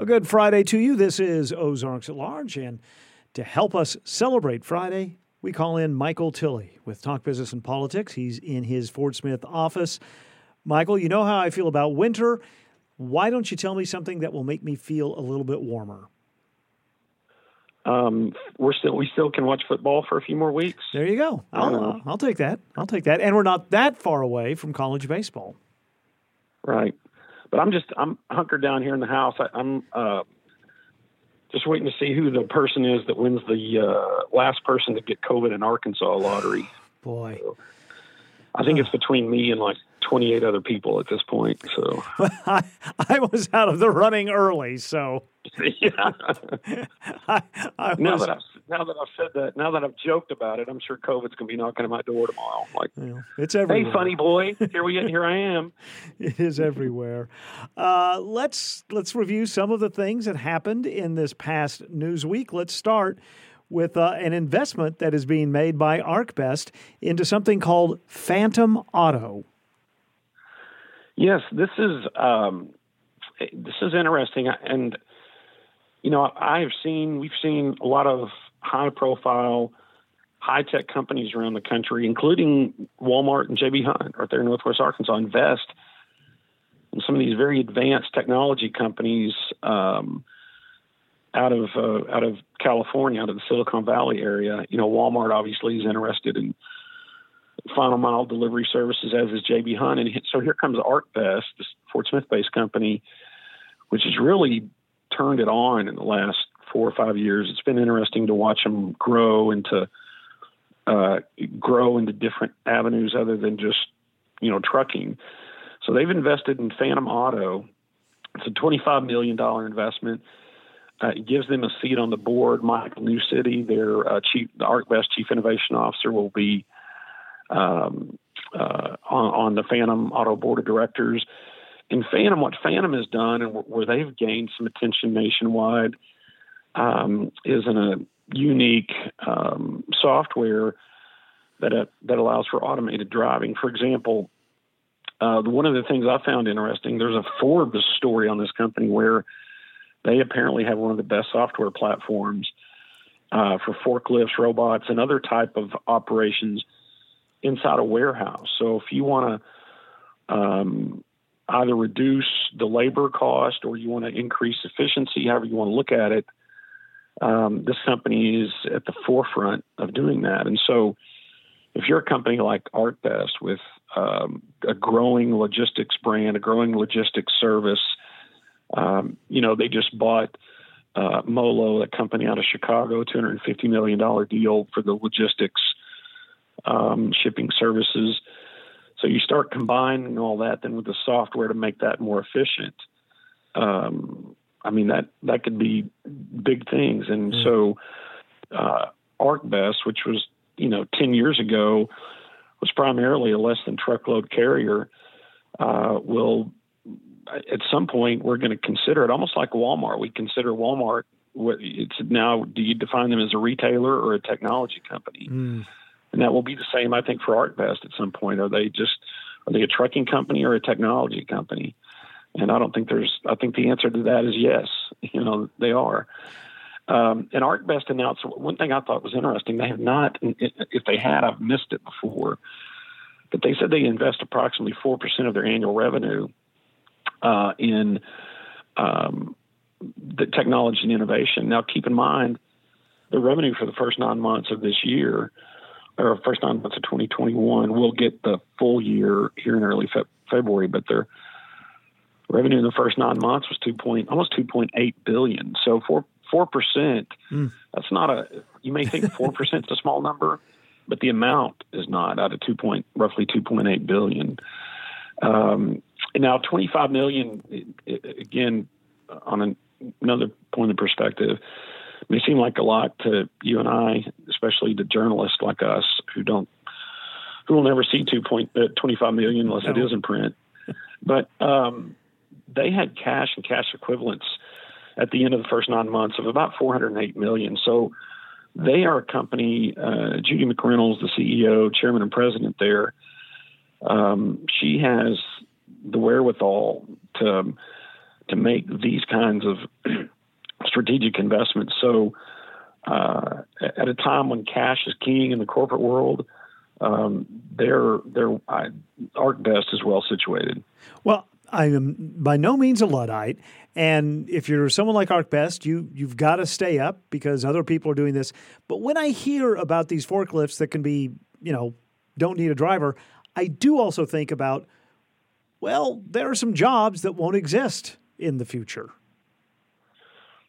A good Friday to you. This is Ozarks at Large. And to help us celebrate Friday, we call in Michael Tilley with Talk Business and Politics. He's in his Fort Smith office. Michael, you know how I feel about winter. Why don't you tell me something that will make me feel a little bit warmer? Um, we're still we still can watch football for a few more weeks. There you go. I'll, uh, I'll take that. I'll take that. And we're not that far away from college baseball. Right. But I'm just I'm hunkered down here in the house. I, am uh, just waiting to see who the person is that wins the uh, last person to get COVID in Arkansas lottery. Boy, so I think it's between me and like 28 other people at this point. So I, I was out of the running early. So yeah. I, I now was, that I've now that I've said that, now that I've joked about it, I'm sure COVID's going to be knocking at my door tomorrow. Like yeah, it's everywhere. Hey, funny boy, here we here I am. it is everywhere. Uh, let's let's review some of the things that happened in this past news week. Let's start with uh, an investment that is being made by ArcBest into something called Phantom Auto. Yes, this is um, this is interesting, and you know I've seen we've seen a lot of high profile, high tech companies around the country, including Walmart and JB Hunt, right there in Northwest Arkansas, invest in some of these very advanced technology companies. Um, out of uh, out of California, out of the Silicon Valley area. You know, Walmart obviously is interested in final mile delivery services, as is JB Hunt, and so here comes ArcBest, this Fort Smith-based company, which is really turned it on in the last four or five years. It's been interesting to watch them grow into uh, grow into different avenues other than just you know trucking. So they've invested in Phantom Auto. It's a twenty-five million dollar investment. Uh, it gives them a seat on the board. Michael Newcity, their uh, chief, the ArcBest chief innovation officer, will be um, uh, on, on, the Phantom Auto board of directors. In Phantom, what Phantom has done and where they've gained some attention nationwide um, is in a unique um, software that uh, that allows for automated driving. For example, uh, one of the things I found interesting, there's a Forbes story on this company where they apparently have one of the best software platforms uh, for forklifts, robots, and other type of operations inside a warehouse. So if you want to um, either reduce the labor cost or you want to increase efficiency, however you want to look at it, um, this company is at the forefront of doing that. And so if you're a company like ArcBest with um, a growing logistics brand, a growing logistics service, um, you know, they just bought uh, Molo, a company out of Chicago, $250 million deal for the logistics um, shipping services. So you start combining all that then with the software to make that more efficient. Um, I mean that that could be big things, and mm. so uh, ArcBest, which was you know ten years ago, was primarily a less than truckload carrier, uh, will at some point we're going to consider it almost like Walmart. We consider Walmart. It's now. Do you define them as a retailer or a technology company? Mm. And that will be the same, I think, for ArcBest at some point. Are they just are they a trucking company or a technology company? And I don't think there's. I think the answer to that is yes. You know, they are. Um, and ArcBest announced one thing I thought was interesting. They have not, if they had, I've missed it before. But they said they invest approximately four percent of their annual revenue uh, in um, the technology and innovation. Now, keep in mind the revenue for the first nine months of this year, or first nine months of 2021, we'll get the full year here in early fe- February, but their revenue in the first nine months was two point almost 2.8 billion. So four four percent. Mm. That's not a. You may think four percent is a small number, but the amount is not out of two point roughly 2.8 billion. Um, now, 25 million, again, on an, another point of perspective, may seem like a lot to you and I, especially to journalists like us who don't, who will never see 2.25 uh, million unless no. it is in print. But um, they had cash and cash equivalents at the end of the first nine months of about 408 million. So they are a company. Uh, Judy McReynolds, the CEO, chairman, and president there. Um, she has the wherewithal to to make these kinds of strategic investments. So, uh, at a time when cash is king in the corporate world, um, they're they're ArcBest is well situated. Well, I am by no means a luddite, and if you're someone like ArcBest, you you've got to stay up because other people are doing this. But when I hear about these forklifts that can be, you know, don't need a driver, I do also think about, well, there are some jobs that won't exist in the future.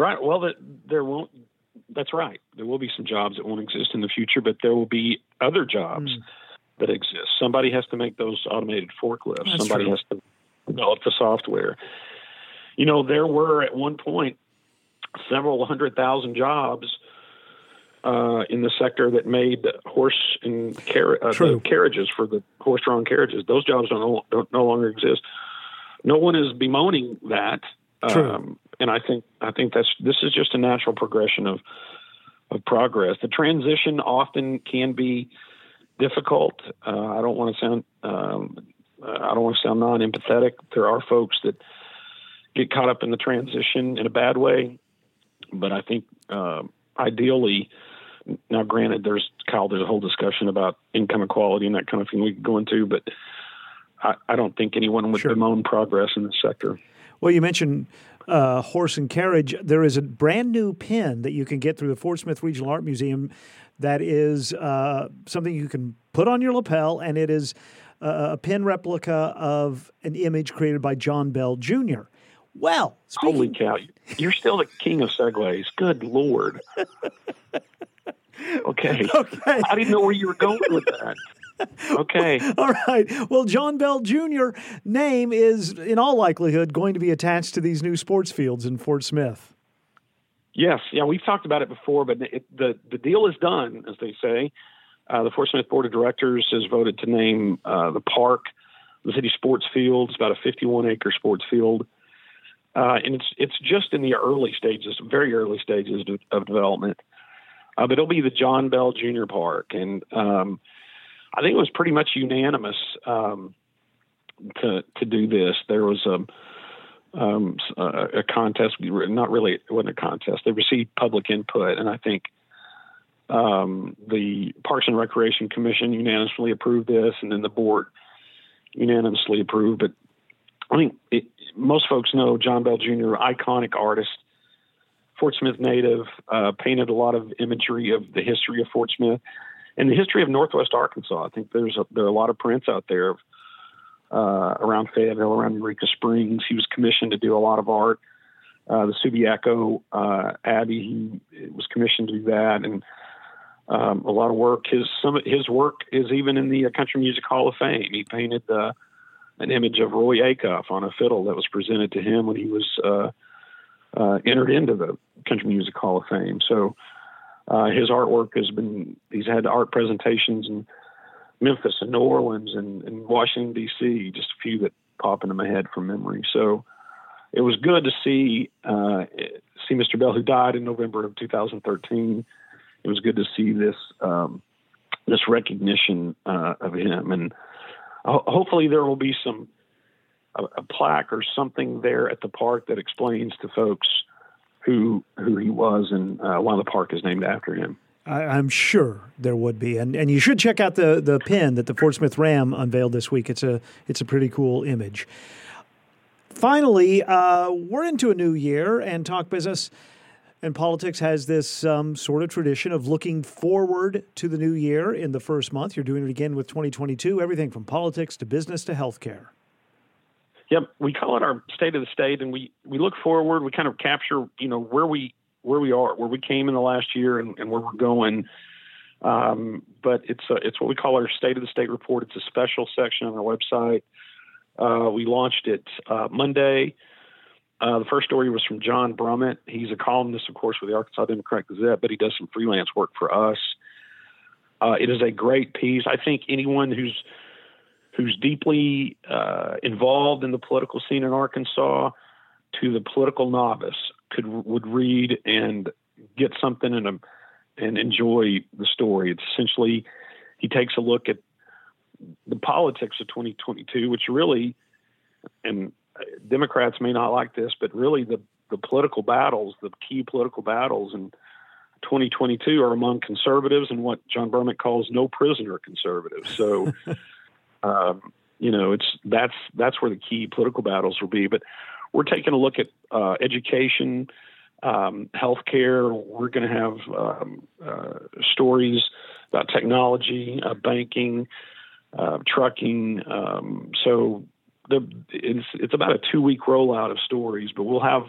Right. Well, that there won't. That's right. There will be some jobs that won't exist in the future, but there will be other jobs mm. that exist. Somebody has to make those automated forklifts. That's Somebody true. has to develop the software. You know, there were at one point several hundred thousand jobs uh, in the sector that made horse and car- uh, carriages for the horse-drawn carriages. Those jobs don't, don't no longer exist. No one is bemoaning that. Um, and I think I think that's this is just a natural progression of of progress. The transition often can be difficult. Uh, I don't want to sound um, I don't want to sound non-empathetic. There are folks that get caught up in the transition in a bad way, but I think uh, ideally, now granted, there's Kyle, there's a whole discussion about income equality and that kind of thing we could go into, but I, I don't think anyone would sure. bemoan progress in this sector. Well, you mentioned uh, horse and carriage. There is a brand new pin that you can get through the Fort Smith Regional Art Museum that is uh, something you can put on your lapel, and it is a pin replica of an image created by John Bell Jr. Well, speaking... holy cow, you're still the king of segues. Good lord. Okay. Okay. I didn't know where you were going with that. Okay. all right. Well, John Bell Jr. name is, in all likelihood, going to be attached to these new sports fields in Fort Smith. Yes. Yeah, we've talked about it before, but it, the the deal is done, as they say. Uh, the Fort Smith Board of Directors has voted to name uh, the park the city sports field. It's about a 51 acre sports field. Uh, and it's it's just in the early stages, very early stages of, of development. Uh, but it'll be the John Bell Jr. Park, and um, I think it was pretty much unanimous um, to to do this. There was a um, a, a contest, not really, it wasn't a contest. They received public input, and I think um, the Parks and Recreation Commission unanimously approved this, and then the board unanimously approved. But I think it, most folks know John Bell Jr., iconic artist, Fort Smith native, uh, painted a lot of imagery of the history of Fort Smith and the history of Northwest Arkansas. I think there's a, there are a lot of prints out there uh, around Fayetteville, around Eureka Springs. He was commissioned to do a lot of art. Uh, the Subiaco uh, Abbey, he was commissioned to do that, and um, a lot of work. His some his work is even in the Country Music Hall of Fame. He painted uh, an image of Roy Acuff on a fiddle that was presented to him when he was uh, uh, entered into the Country Music Hall of Fame. So uh, his artwork has been he's had art presentations in Memphis and New Orleans and, and Washington D.C. Just a few that pop into my head from memory. So it was good to see uh, see Mr. Bell, who died in November of 2013. It was good to see this um, this recognition uh, of him, and ho- hopefully there will be some a, a, plaque or something there at the park that explains to folks who who he was and uh, why the park is named after him. I, am sure there would be, and and you should check out the the pin that the Fort Smith Ram unveiled this week. It's a it's a pretty cool image. Finally, uh, we're into a new year, and talk business and politics has this um, sort of tradition of looking forward to the new year in the first month. You're doing it again with 2022. Everything from politics to business to healthcare. Yep, we call it our state of the state, and we we look forward. We kind of capture, you know, where we where we are, where we came in the last year, and, and where we're going. Um, but it's a, it's what we call our state of the state report. It's a special section on our website. Uh, we launched it uh, Monday. Uh, the first story was from John Brummett. He's a columnist, of course, with the Arkansas Democrat Gazette, but he does some freelance work for us. Uh, it is a great piece. I think anyone who's who's deeply uh, involved in the political scene in Arkansas to the political novice could would read and get something and and enjoy the story. It's essentially he takes a look at the politics of 2022, which really, and Democrats may not like this, but really the the political battles, the key political battles in 2022 are among conservatives and what John Brummett calls no prisoner conservatives. So, um, you know, it's that's that's where the key political battles will be. But we're taking a look at uh, education, um, healthcare. We're going to have um, uh, stories about technology, uh, banking, uh, trucking. Um, so the it's it's about a two week rollout of stories, but we'll have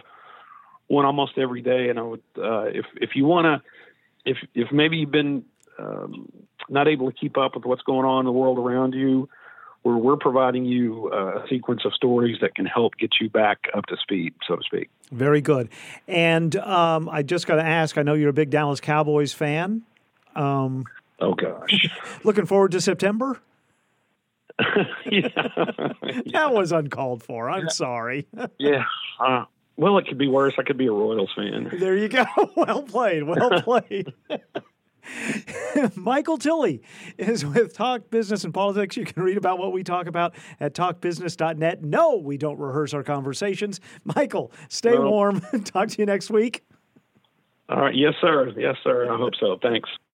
one almost every day. And I would, uh, if if you want to, if if maybe you've been um, not able to keep up with what's going on in the world around you, where we're providing you uh, a sequence of stories that can help get you back up to speed, so to speak. Very good. And um, I just got to ask. I know you're a big Dallas Cowboys fan. Um, oh gosh, looking forward to September. yeah. That was uncalled for. I'm yeah. sorry. yeah. Uh, well, it could be worse. I could be a Royals fan. There you go. Well played. Well played. Michael Tilley is with Talk Business and Politics. You can read about what we talk about at talkbusiness.net. No, we don't rehearse our conversations. Michael, stay well, warm. talk to you next week. All right. Yes, sir. Yes, sir. I hope so. Thanks.